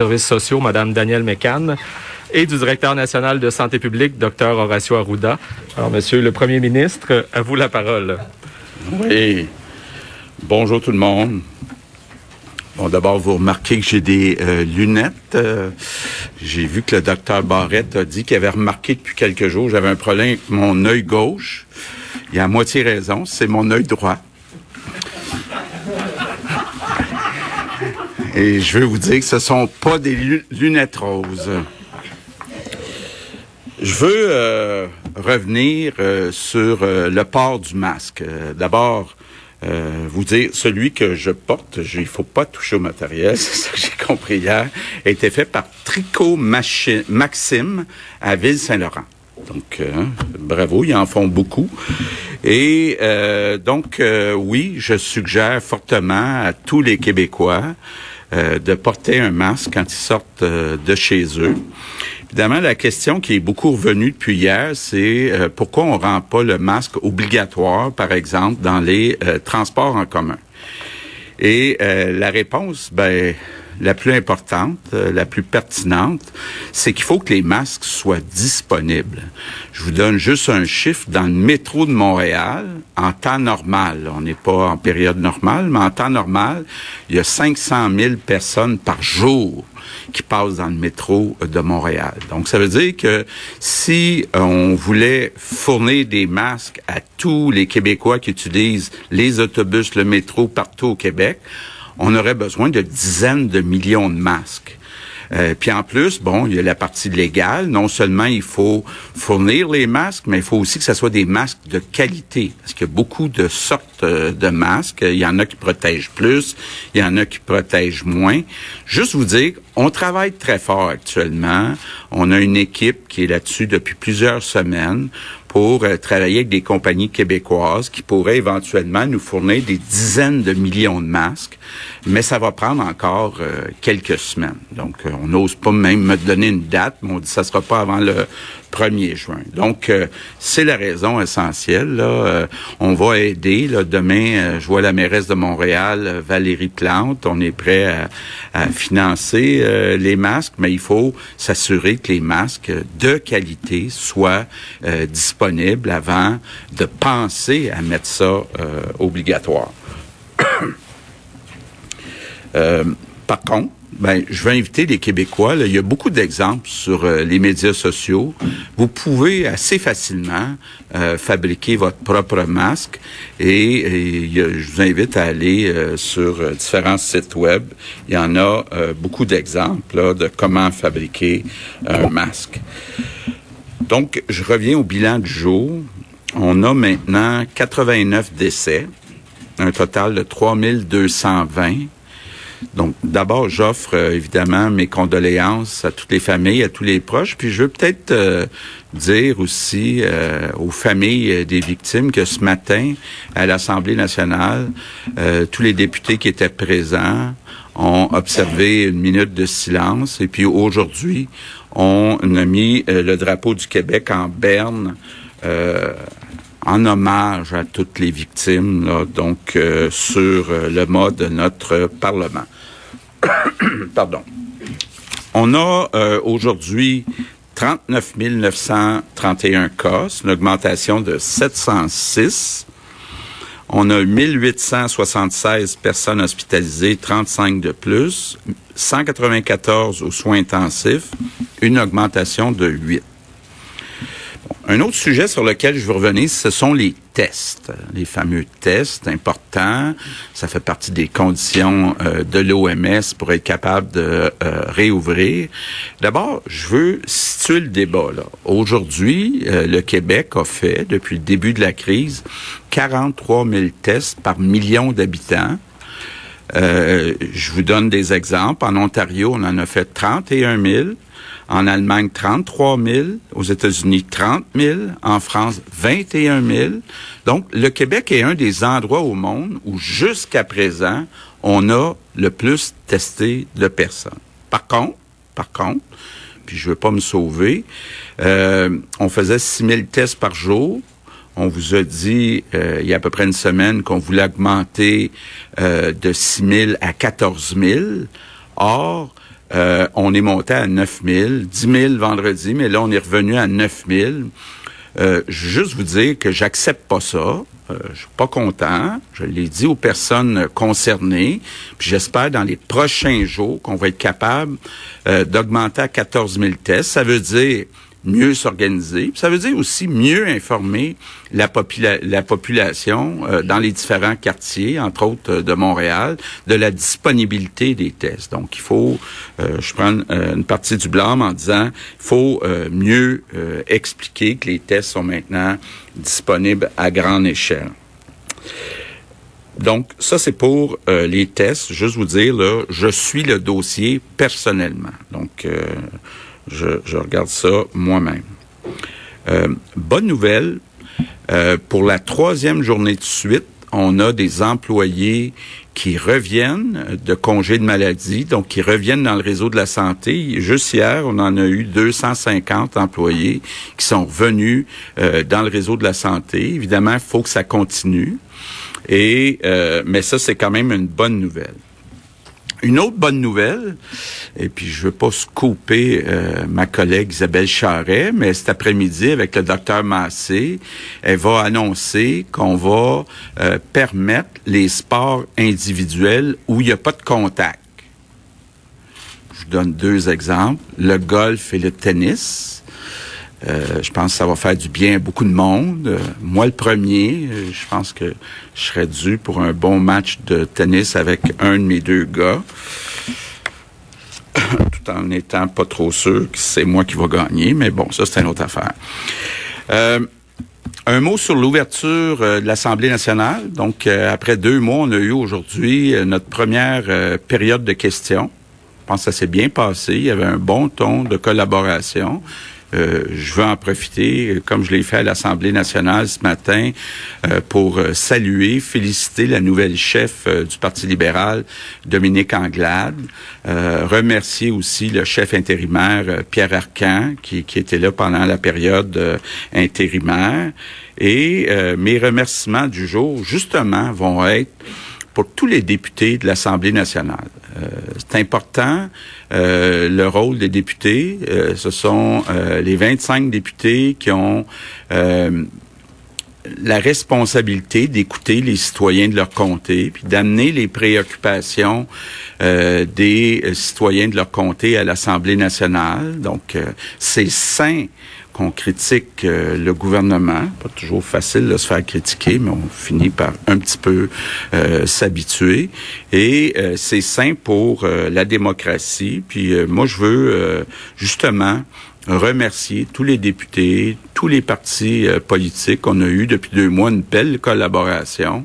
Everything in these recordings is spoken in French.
services sociaux, Madame Danielle Mécan, et du directeur national de santé publique, Dr Horacio Arruda. Alors, Monsieur le Premier ministre, à vous la parole. Oui. Bonjour tout le monde. Bon, d'abord, vous remarquez que j'ai des euh, lunettes. Euh, j'ai vu que le docteur Barrette a dit qu'il avait remarqué depuis quelques jours j'avais un problème avec mon œil gauche. Il a à moitié raison, c'est mon œil droit. Et je veux vous dire que ce sont pas des lunettes roses. Je veux euh, revenir euh, sur euh, le port du masque. D'abord, vous dire, celui que je porte, il faut pas toucher au matériel, c'est ça que j'ai compris hier, a été fait par Tricot Maxime à Ville-Saint-Laurent. Donc, bravo, ils en font beaucoup. Et donc, oui, je suggère fortement à tous les Québécois euh, de porter un masque quand ils sortent euh, de chez eux. Évidemment, la question qui est beaucoup revenue depuis hier, c'est euh, pourquoi on rend pas le masque obligatoire, par exemple, dans les transports en commun? Et la réponse, ben, la plus importante, euh, la plus pertinente, c'est qu'il faut que les masques soient disponibles. Je vous donne juste un chiffre. Dans le métro de Montréal, en temps normal, on n'est pas en période normale, mais en temps normal, il y a 500 000 personnes par jour qui passent dans le métro de Montréal. Donc, ça veut dire que si on voulait fournir des masques à tous les Québécois qui utilisent les autobus, le métro partout au Québec, on aurait besoin de dizaines de millions de masques. Euh, puis en plus, bon, il y a la partie légale. Non seulement il faut fournir les masques, mais il faut aussi que ce soit des masques de qualité. Parce qu'il y a beaucoup de sortes euh, de masques. Il y en a qui protègent plus, il y en a qui protègent moins. Juste vous dire, on travaille très fort actuellement. On a une équipe qui est là-dessus depuis plusieurs semaines pour euh, travailler avec des compagnies québécoises qui pourraient éventuellement nous fournir des dizaines de millions de masques, mais ça va prendre encore euh, quelques semaines. Donc, on n'ose pas même me donner une date, mais on dit que ça sera pas avant le 1er juin. Donc, c'est la raison essentielle. Là. on va aider. Là, demain, je vois la mairesse de Montréal, Valérie Plante. On est prêt à, à financer les masques, mais il faut s'assurer que les masques de qualité soient disponibles disponible avant de penser à mettre ça euh, obligatoire. Euh, par contre, ben, je vais inviter les Québécois. il y a beaucoup d'exemples sur euh, les médias sociaux. Vous pouvez assez facilement fabriquer votre propre masque et, je vous invite à aller sur différents sites web. Il y en a beaucoup d'exemples de comment fabriquer un masque. Donc, je reviens au bilan du jour. On a maintenant 89 décès, un total de 3220. Donc, d'abord, j'offre euh, évidemment mes condoléances à toutes les familles, à tous les proches. Puis, je veux peut-être euh, dire aussi euh, aux familles des victimes que ce matin, à l'Assemblée nationale, tous les députés qui étaient présents ont observé une minute de silence. Et puis, aujourd'hui, on a mis le drapeau du Québec en berne en hommage à toutes les victimes, donc euh, sur euh, le mode de notre Parlement. Pardon. On a euh, aujourd'hui 39 931 cas, une augmentation de 706. On a 1876 personnes hospitalisées, 35 de plus, 194 aux soins intensifs, une augmentation de 8. Un autre sujet sur lequel je veux revenir, ce sont les tests, les fameux tests importants. Ça fait partie des conditions euh, de l'OMS pour être capable de euh, réouvrir. D'abord, je veux situer le débat. Aujourd'hui, euh, le Québec a fait, depuis le début de la crise, 43 000 tests par million d'habitants. je vous donne des exemples. En Ontario, on en a fait 31 000. En Allemagne, 33 000. Aux États-Unis, 30 000. En France, 21 000. Donc, le Québec est un des endroits au monde où, jusqu'à présent, on a le plus testé de personnes. Par contre, par contre, puis je veux pas me sauver, euh, on faisait 6 000 tests par jour. On vous a dit euh, il y a à peu près une semaine qu'on voulait augmenter euh, de 6 000 à 14 000. Or, euh, on est monté à 9 000, 10 000 vendredi, mais là, on est revenu à 9 000. Euh, juste vous dire que j'accepte pas ça. Euh, je suis pas content. Je l'ai dit aux personnes concernées. Puis j'espère dans les prochains jours qu'on va être capable euh, d'augmenter à 14 000 tests. Ça veut dire mieux s'organiser. Ça veut dire aussi mieux informer la, la population euh, dans les différents quartiers, entre autres euh, de Montréal, de la disponibilité des tests. Donc, il faut, euh, je prends une partie du blâme en disant, il faut mieux expliquer que les tests sont maintenant disponibles à grande échelle. Donc, ça, c'est pour les tests. Juste vous dire, là, je suis le dossier personnellement. Donc, je, regarde ça moi-même. Euh, bonne nouvelle, euh, pour la troisième journée de suite, on a des employés qui reviennent de congés de maladie, donc qui reviennent dans le réseau de la santé. Juste hier, on en a eu 250 employés qui sont revenus euh, dans le réseau de la santé. Évidemment, il faut que ça continue. Mais ça, c'est quand même une bonne nouvelle. Une autre bonne nouvelle, et puis je veux pas scouper euh, ma collègue Isabelle Charret, mais cet après-midi avec le docteur Massé, elle va annoncer qu'on va euh, permettre les sports individuels où il n'y a pas de contact. Je vous donne deux exemples, le golf et le tennis. Euh, je pense que ça va faire du bien à beaucoup de monde. Euh, moi, le premier, euh, je pense que je serais dû pour un bon match de tennis avec un de mes deux gars, tout en n'étant pas trop sûr que c'est moi qui va gagner. Mais bon, ça, c'est une autre affaire. un mot sur l'ouverture de l'Assemblée nationale. Donc, après deux mois, on a eu aujourd'hui notre première période de questions. Je pense que ça s'est bien passé. Il y avait un bon ton de collaboration. Euh, je veux en profiter, comme je l'ai fait à l'Assemblée nationale ce matin, euh, pour euh, saluer, féliciter la nouvelle chef du Parti libéral, Dominique Anglade, remercier aussi le chef intérimaire, Pierre Arcan, qui, qui, était là pendant la période intérimaire. Et mes remerciements du jour, justement, vont être pour tous les députés de l'Assemblée nationale. Euh, c'est important, euh, le rôle des députés. Euh, ce sont les 25 députés qui ont la responsabilité d'écouter les citoyens de leur comté, puis d'amener les préoccupations des citoyens de leur comté à l'Assemblée nationale. Donc, c'est sain qu'on critique euh, le gouvernement. Pas toujours facile de se faire critiquer, mais on finit par un petit peu euh, s'habituer. Et euh, c'est sain pour la démocratie. Puis moi, je veux justement remercier tous les députés, tous les partis politiques. On a eu depuis deux mois une belle collaboration.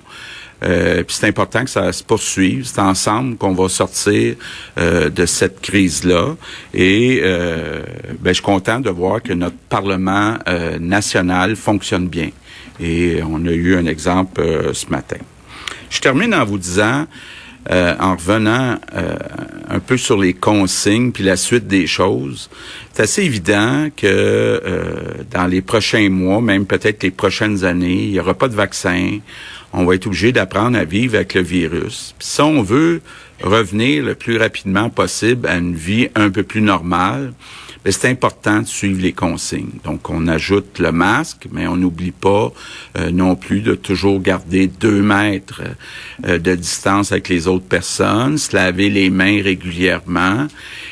Euh, puis c'est important que ça se poursuive. C'est ensemble qu'on va sortir euh, de cette crise-là. Et euh, ben, je suis content de voir que notre Parlement national fonctionne bien. Et on a eu un exemple ce matin. Je termine en vous disant, en revenant un peu sur les consignes puis la suite des choses, c'est assez évident que dans les prochains mois, même peut-être les prochaines années, il n'y aura pas de vaccin on va être obligé d'apprendre à vivre avec le virus. si on veut revenir le plus rapidement possible à une vie un peu plus normale, c'est important de suivre les consignes. Donc, on ajoute le masque, mais on n'oublie pas euh, non plus de toujours garder deux mètres euh, de distance avec les autres personnes, se laver les mains régulièrement.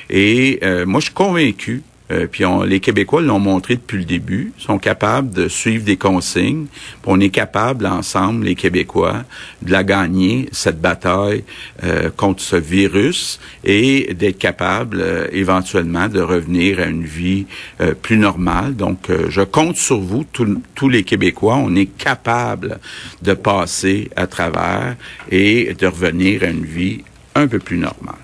Et euh, moi, je suis convaincu euh, puis les Québécois l'ont montré depuis le début, sont capables de suivre des consignes. on est capable ensemble, les Québécois, de la gagner cette bataille euh, contre ce virus et d'être capable euh, éventuellement de revenir à une vie plus normale. Donc, je compte sur vous, tous les Québécois. On est capable de passer à travers et de revenir à une vie un peu plus normale.